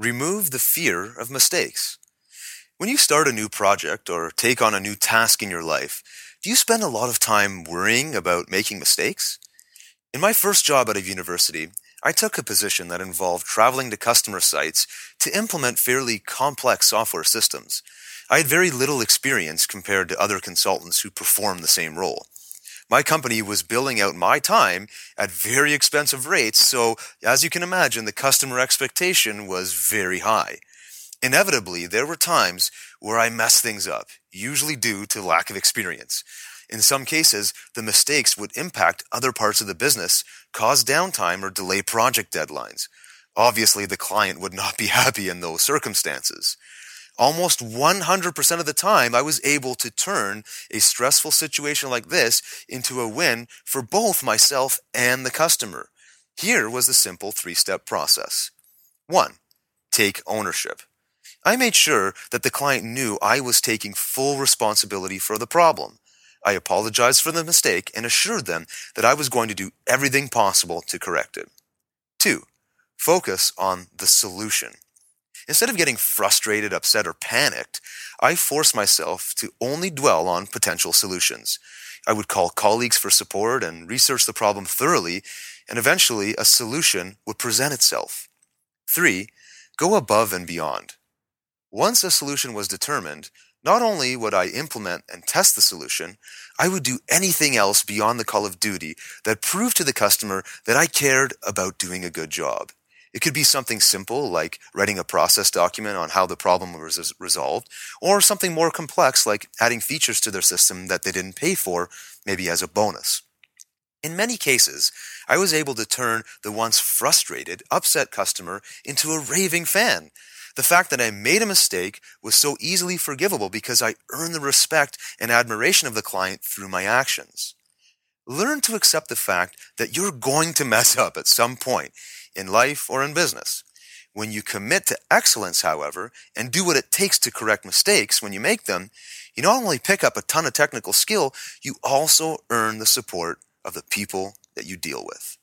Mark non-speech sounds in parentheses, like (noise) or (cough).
Remove the fear of mistakes. When you start a new project or take on a new task in your life, do you spend a lot of time worrying about making mistakes? In my first job out of university, I took a position that involved traveling to customer sites to implement fairly complex software systems. I had very little experience compared to other consultants who performed the same role. My company was billing out my time at very expensive rates, so as you can imagine, the customer expectation was very high. Inevitably, there were times where I messed things up, usually due to lack of experience. In some cases, the mistakes would impact other parts of the business, cause downtime, or delay project deadlines. Obviously, the client would not be (laughs) happy in those circumstances almost 100% of the time, I was able to turn a stressful situation like this into a win for both myself and the customer. Here was the simple three step process. One, take ownership. I made sure that the client knew I was taking full responsibility for the problem. I apologized for the mistake and assured them that I was going to do everything possible to correct it. Two, focus on the solution. Instead of getting frustrated, upset, or panicked, I force myself to only dwell on potential solutions. I would call colleagues for support and research the problem thoroughly, and eventually a solution would present itself. Three, go above and beyond. Once a solution was determined, not only would I implement and test the solution, I would do anything else beyond the call of duty that proved to the customer that I cared about doing a good job. It could be something simple like writing a process document on how the problem was resolved, or something more complex like adding features to their system that they didn't pay for, maybe as a bonus. In many cases, I was able to turn the once frustrated, upset customer into a raving fan. The fact that I made a mistake was so easily forgivable because I earned the respect and admiration of the client through my actions. Learn to accept the fact that you're going to mess (laughs) up at some point, in life or in business. When you commit to excellence, however, and do what it takes to correct mistakes when you make them, you not only pick up a ton of technical skill, you also earn the support of the people that you deal with.